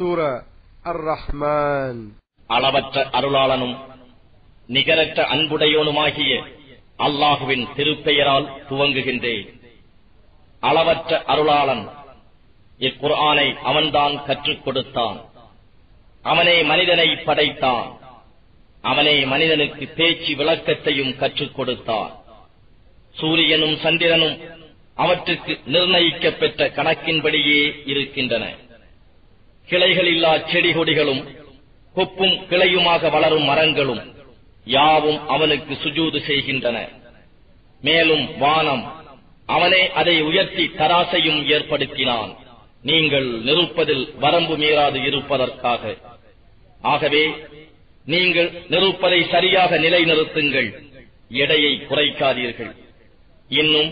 சூர அர் ரஹ்மான் அளவற்ற அருளாளனும் நிகரற்ற அன்புடையோனுமாகிய அல்லாஹுவின் திருப்பெயரால் துவங்குகின்றேன். அளவற்ற அருளாளன் இக்குர்ஆனை அவன்தான் கற்றுக் கொடுத்தான். அவனே மனிதனை படைத்தான். அவனே மனிதனுக்கு பேச்சு விளக்கத்தையும் கற்றுக் கொடுத்தான். சூரியனும் சந்திரனும் அவற்றுக்கு நிர்ணயிக்கப்பெற்ற கணக்கின்படியே இருக்கின்றன. கிளைகளில்லா செடி கொடிகளும் கொப்பும் கிளையுமாக வளரும் மரங்களும் யாவும் அவனுக்கு சுஜூது செய்கின்றன. மேலும் வானம் அவனே அதை உயர்த்தி தராசையும் ஏற்படுத்தினான். நீங்கள் நிறுப்பதில் வரம்பு மீறாது இருப்பதற்காக. ஆகவே நீங்கள் நிறுப்பதை சரியாக நிலைநிறுத்துங்கள். எடையை குறைக்காதீர்கள். இன்னும்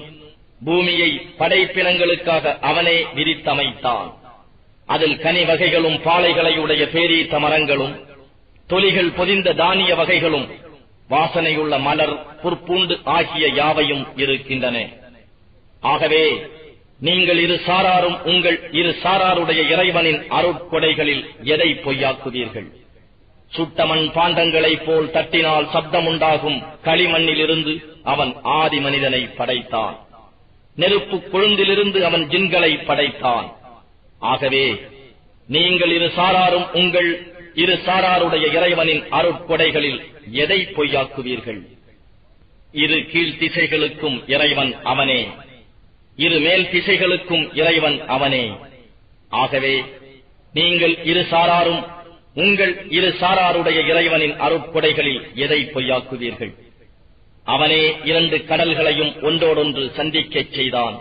பூமியை படைப்பினங்களுக்காக அவனே விரித்தமைத்தான். அதில் கனி வகைகளும் பாலைகளை உடைய பேரீத்த மரங்களும் தொலிகள் பொதிந்த தானிய வகைகளும் வாசனையுள்ள மலர் புற்பூண்டு ஆகிய யாவையும் இருக்கின்றன. ஆகவே நீங்கள் இரு சாராரும் உங்கள் இரு சாராருடைய இறைவனின் அருட்கொடைகளில் எதை பொய்யாக்குவீர்கள்? சுட்டமண் பாண்டங்களைப் போல் தட்டினால் சப்தமுண்டாகும் களிமண்ணிலிருந்து அவன் ஆதி மனிதனை படைத்தான். நெருப்பு கொழுந்திலிருந்து அவன் ஜின்களை படைத்தான். ஆகவே நீங்கள் இரு சாராரும் உங்கள் இரு சாராருடைய இறைவனின் அருட்கொடைகளில் எதை பொய்யாக்குவீர்கள்? இரு கீழ் திசைகளுக்கும் இறைவன் அவனே. இரு மேல் திசைகளுக்கும் இறைவன் அவனே. ஆகவே நீங்கள் இரு சாராரும் உங்கள் இரு சாராருடைய இறைவனின் அருட்கொடைகளில் எதை பொய்யாக்குவீர்கள்? அவனே இரண்டு கடல்களையும் ஒன்றோடொன்று சந்திக்கச் செய்தான்.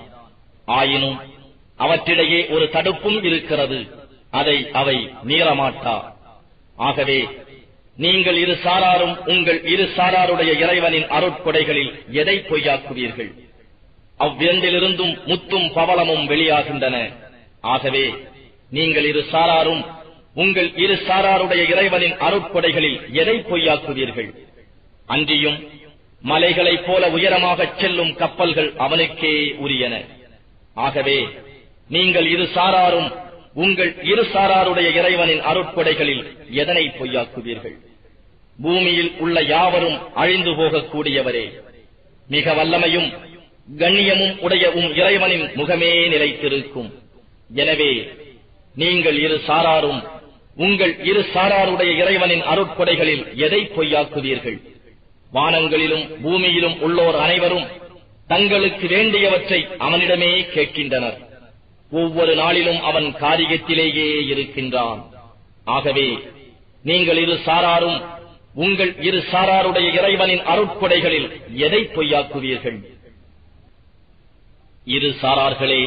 ஆயினும் அவற்றிடையே ஒரு தடுப்பும் இருக்கிறது. அதை அவை மீறமாட்டா. ஆகவே நீங்கள் இரு சாராரும் உங்கள் இரு சாராருடைய இறைவனின் அருட்கொடைகளில் எதை பொய்யாக்குவீர்கள்? அவ்விரண்டிலிருந்தும் முத்தும் பவளமும் வெளியாகின்றன. ஆகவே நீங்கள் இரு சாராரும் உங்கள் இரு சாராருடைய இறைவனின் அருட்கொடைகளில் எதை பொய்யாக்குவீர்கள்? அன்றியும் மலைகளைப் போல உயரமாகச் செல்லும் கப்பல்கள் அவனுக்கே உரியன. ஆகவே நீங்கள் இரு சாராரும் உங்கள் இரு சாராருடைய இறைவனின் அருட்கொடைகளில் எதனை பொய்யாக்குவீர்கள்? பூமியில் உள்ள யாவரும் அழிந்து போகக்கூடியவரே மிக வல்லமையும் கண்ணியமும் உடைய உம் இறைவனின் முகமே நிலைத்திருக்கும். எனவே நீங்கள் இரு சாராரும் உங்கள் இரு சாராருடைய இறைவனின் அருட்கொடைகளில் எதை பொய்யாக்குவீர்கள்? வானங்களிலும் பூமியிலும் உள்ளோர் அனைவரும் தங்களுக்கு வேண்டியவற்றை அவனிடமே கேட்கின்றனர். ஒவ்வொரு நாளிலும் அவன் காரியத்திலேயே இருக்கின்றான். ஆகவே நீங்கள் இரு சாராரும் உங்கள் இரு சாராருடைய இறைவனின் அருட்கொடைகளில் எதை பொய்யாக்குவீர்கள்? இரு சாரார்களே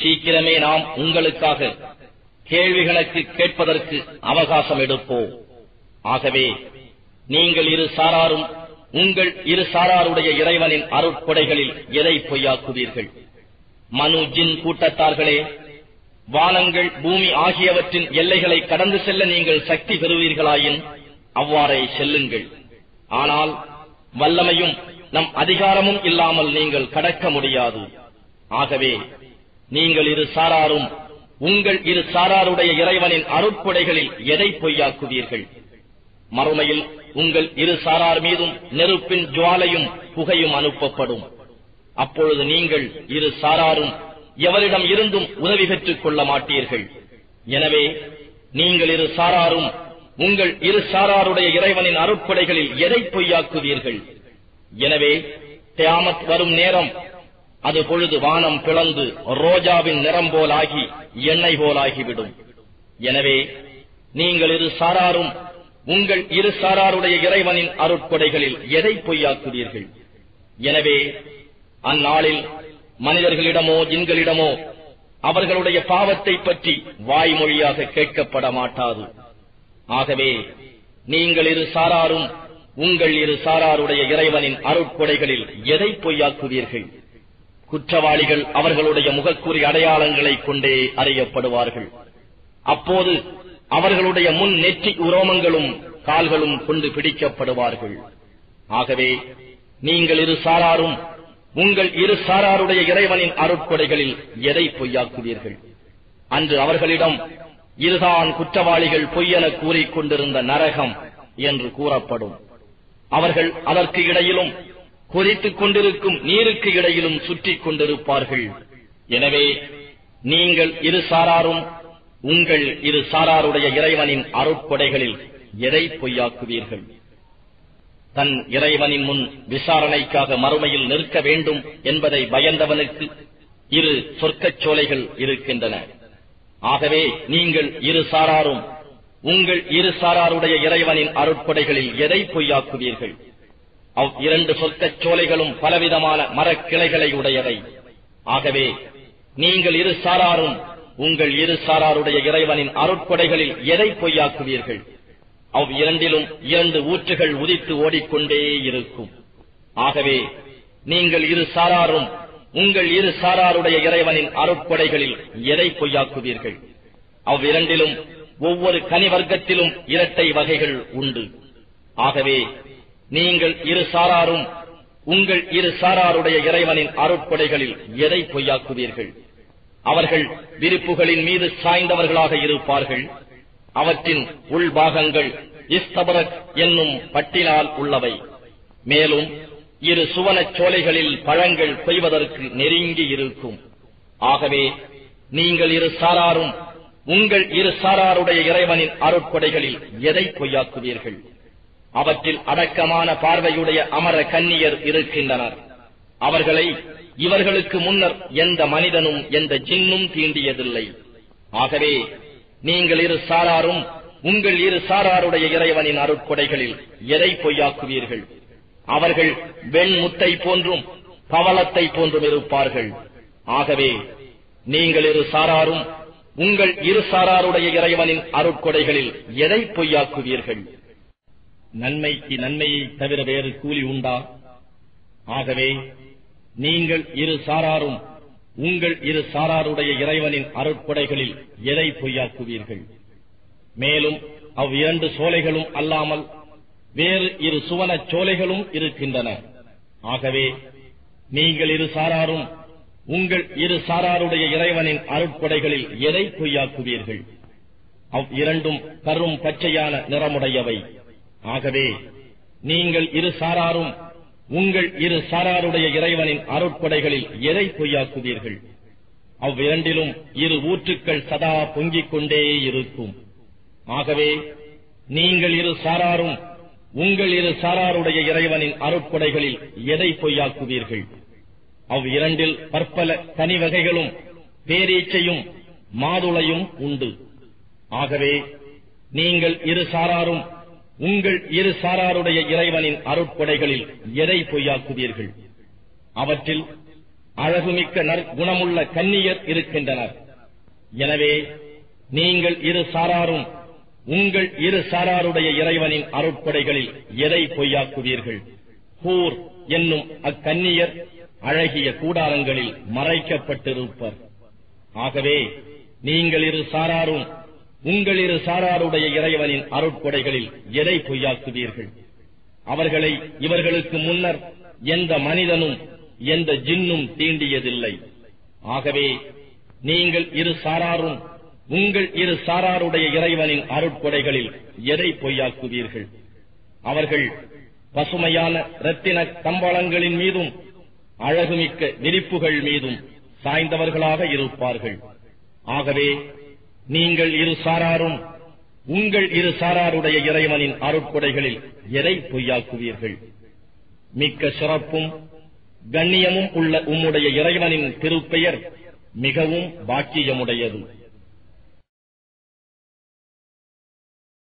சீக்கிரமே நாம் உங்களுக்காக கேள்விகளுக்கு கேட்பதற்கு அவகாசம் எடுப்போம். ஆகவே நீங்கள் இரு சாராரும் உங்கள் இரு சாராருடைய இறைவனின் அருட்கொடைகளில் எதை பொய்யாக்குவீர்கள்? மனு ஜின் கூட்டத்தார்களே வானங்கள் பூமி ஆகியவற்றின் எல்லைகளை கடந்து செல்ல நீங்கள் சக்தி பெறுவீர்களாயின் அவ்வாறே செல்லுங்கள். ஆனால் வல்லமையும் நம் அதிகாரமும் இல்லாமல் நீங்கள் கடக்க முடியாது. ஆகவே நீங்கள் இரு சாராரும் உங்கள் இரு சாராருடைய இறைவனின் அருட்புடைகளில் எதை பொய்யாக்குவீர்கள்? மறுமையில் உங்கள் இரு சாரார் மீதும் நெருப்பின் ஜுவாலையும் புகையும் அனுப்பப்படும். அப்பொழுது நீங்கள் இரு சாராரும் எவரிடம் இருந்தும் உதவி பெற்றுக் கொள்ள மாட்டீர்கள். எனவே நீங்கள் இரு சாராரும் உங்கள் இரு சாராருடைய இறைவனின் அருட்படைகளில் எதை பொய்யாக்குவீர்கள்? எனவே தியாமத் வரும் நேரம். அது பொழுது வானம் பிளந்து ரோஜாவின் நிறம் போலாகி எண்ணெய் போலாகிவிடும். எனவே நீங்கள் இரு சாராரும் உங்கள் இரு சாராருடைய இறைவனின் அருட்கொடைகளில் எதை பொய்யாக்குவீர்கள்? எனவே அந்நாளில் மனிதர்களிடமோ ஜின்களிடமோ அவர்களுடைய பாவத்தை பற்றி வாய்மொழியாக கேட்கப்பட மாட்டாது. ஆகவே நீங்கள் இரு சாராரும் உங்கள் இரு சாராருடைய இறைவனின் அருட்கொடைகளில் எதை பொய்யாக்குவீர்கள்? குற்றவாளிகள் அவர்களுடைய முகக்கூறி அடையாளங்களைக் கொண்டே அறியப்படுவார்கள். அப்போது அவர்களுடைய முன் நெற்றி உரோமங்களும் கால்களும் கொண்டு பிடிக்கப்படுவார்கள். ஆகவே நீங்கள் இரு சாராரும் உங்கள் இரு சாராருடைய இறைவனின் அருட்கொடைகளில் எதை பொய்யாக்குவீர்கள்? அன்று அவர்களிடம் இதுதான் குற்றவாளிகள் பொய்யென கூறிக்கொண்டிருந்த நரகம் என்று கூறப்படும். அவர்கள் அதற்கு இடையிலும் கொதித்துக் கொண்டிருக்கும் நீருக்கு இடையிலும் சுற்றிக் கொண்டிருப்பார்கள். எனவே நீங்கள் இரு சாராரும் உங்கள் இரு சாராருடைய இறைவனின் அருட்கொடைகளில் எதை பொய்யாக்குவீர்கள்? தன் இறைவனின் முன் விசாரணைக்காக மறுமையில் நிற்க வேண்டும் என்பதை பயந்தவனுக்கு இரு சொர்க்கச் சோலைகள் இருக்கின்றன. ஆகவே நீங்கள் இரு சாராரும் உங்கள் இரு சாராருடைய இறைவனின் அருட்படைகளில் எதை பொய்யாக்குவீர்கள்? அவ் இரண்டு சொர்க்கச் சோலைகளும் பலவிதமான மரக்கிளைகளை உடையவை. ஆகவே நீங்கள் இரு சாராரும் உங்கள் இரு சாராருடைய இறைவனின் அருட்படைகளில் எதை பொய்யாக்குவீர்கள்? அவ் இரண்டிலும் இரண்டு ஊற்றுகள் உதித்து ஓடிக்கொண்டே இருக்கும். ஆகவே நீங்கள் இரு சாராரும் உங்கள் இரு சாராருடைய இறைவனின் அருட்கொடைகளில் எதை பொய்யாக்குவீர்கள்? அவ்விரண்டிலும் ஒவ்வொரு கனி வர்க்கத்திலும் இரட்டை வகைகள் உண்டு. ஆகவே நீங்கள் இரு சாராரும் உங்கள் இரு சாராருடைய இறைவனின் அருட்கொடைகளில் எதை பொய்யாக்குவீர்கள்? அவர்கள் விருப்புகளின் மீது சாய்ந்தவர்களாக இருப்பார்கள். அவற்றின் உள்பாகங்கள் இஸ்தபரக் என்னும் பட்டினால் உள்ளவை. மேலும் இரு சுவனச் சோலைகளில் பழங்கள் கொய்வதற்கு நெருங்கி இருக்கும். ஆகவே நீங்கள் இரு சாராரும் உங்கள் இரு சாராருடைய இறைவனின் அருட்கொடைகளில் எதை பொய்யாக்குவீர்கள்? அவற்றில் அடக்கமான பார்வையுடைய அமர கன்னியர் இருக்கின்றனர். அவர்களை இவர்களுக்கு முன்னர் எந்த மனிதனும் எந்த ஜின்னும் தீண்டியதில்லை. ஆகவே நீங்கள் இரு சாராரும் உங்கள் இரு சாராருடைய இறைவனின் அருட்கொடைகளில் எதை பொய்யாக்குவீர்கள்? அவர்கள் வெண்முத்தை போன்றும் பவளத்தை போன்றும் இருப்பார்கள். ஆகவே நீங்கள் இரு சாராரும் உங்கள் இரு சாராருடைய இறைவனின் அருட்கொடைகளில் எதை பொய்யாக்குவீர்கள்? நன்மைக்கு நன்மையை தவிர வேறு கூலி உண்டா? ஆகவே நீங்கள் இரு சாராரும் உங்கள் இரு சாராருடைய இறைவனின் அருட்படைகளில் எதை பொய்யாக்குவீர்கள்? மேலும் அவ் இரண்டு சோலைகளும் அல்லாமல் வேறு இரு சுவனச் சோலைகளும் இருக்கின்றன. ஆகவே நீங்கள் இரு சாராரும் உங்கள் இரு சாராருடைய இறைவனின் அருட்கொடைகளில் எதை பொய்யாக்குவீர்கள்? அவ் இரண்டும் கரும் பச்சையான நிறமுடையவை. ஆகவே நீங்கள் இரு சாராரும் உங்கள் இரு சாராருடைய இறைவனின் அருட்படைகளில் எதை பொய்யாக்குவீர்கள்? அவ்விரண்டிலும் இரு ஊற்றுக்கள் சதா பொங்கிக் கொண்டே இருக்கும். ஆகவே நீங்கள் இரு சாராரும் உங்கள் இரு சாராருடைய இறைவனின் அருட்படைகளில் எதை பொய்யாக்குவீர்கள்? அவ் இரண்டில் பற்பல தனி வகைகளும் பேரீச்சையும் மாதுளையும் உண்டு. ஆகவே நீங்கள் இரு சாராரும் உங்கள் இரு சாராருடைய இறைவனின் அருட்கொடைகளில் எதை பொய்யாக்குவீர்கள்? அவற்றில் அழகுமிக்க நற்குணமுள்ள கன்னியர் இருக்கின்றனர். எனவே நீங்கள் இரு சாராரும் உங்கள் இரு சாராருடைய இறைவனின் அருட்கொடைகளில் எதை பொய்யாக்குவீர்கள்? ஹூர் என்னும் அக்கன்னியர் அழகிய கூடாரங்களில் மறைக்கப்பட்டிருப்பர். ஆகவே நீங்கள் இரு சாராரும் உங்கள் இரு சாராருடைய இறைவனின் அருட்கொடைகளில் எதை பொய்யாக்குவீர்கள்? அவர்களை இவர்களுக்கு முன்னர் எந்த மனிதனும் எந்த ஜின்னும் தீண்டியதில்லை. ஆகவே நீங்கள் இரு சாராரும் உங்கள் இரு சாராருடைய இறைவனின் அருட்கொடைகளில் எதை பொய்யாக்குவீர்கள்? அவர்கள் பசுமையான இரத்தின கம்பளங்களின் மீதும் அழகுமிக்க விரிப்புகள் மீதும் சாய்ந்தவர்களாக இருப்பார்கள். ஆகவே நீங்கள் இரு சாராரும் உங்கள் இரு சாராருடைய இறைவனின் அருட்கொடைகளில் எதை பொய்யாக்குவீர்கள்? மிக்க சிறப்பும் கண்ணியமும் உள்ள உம்முடைய இறைவனின் திருப்பெயர் மிகவும் பாக்கியமுடையது.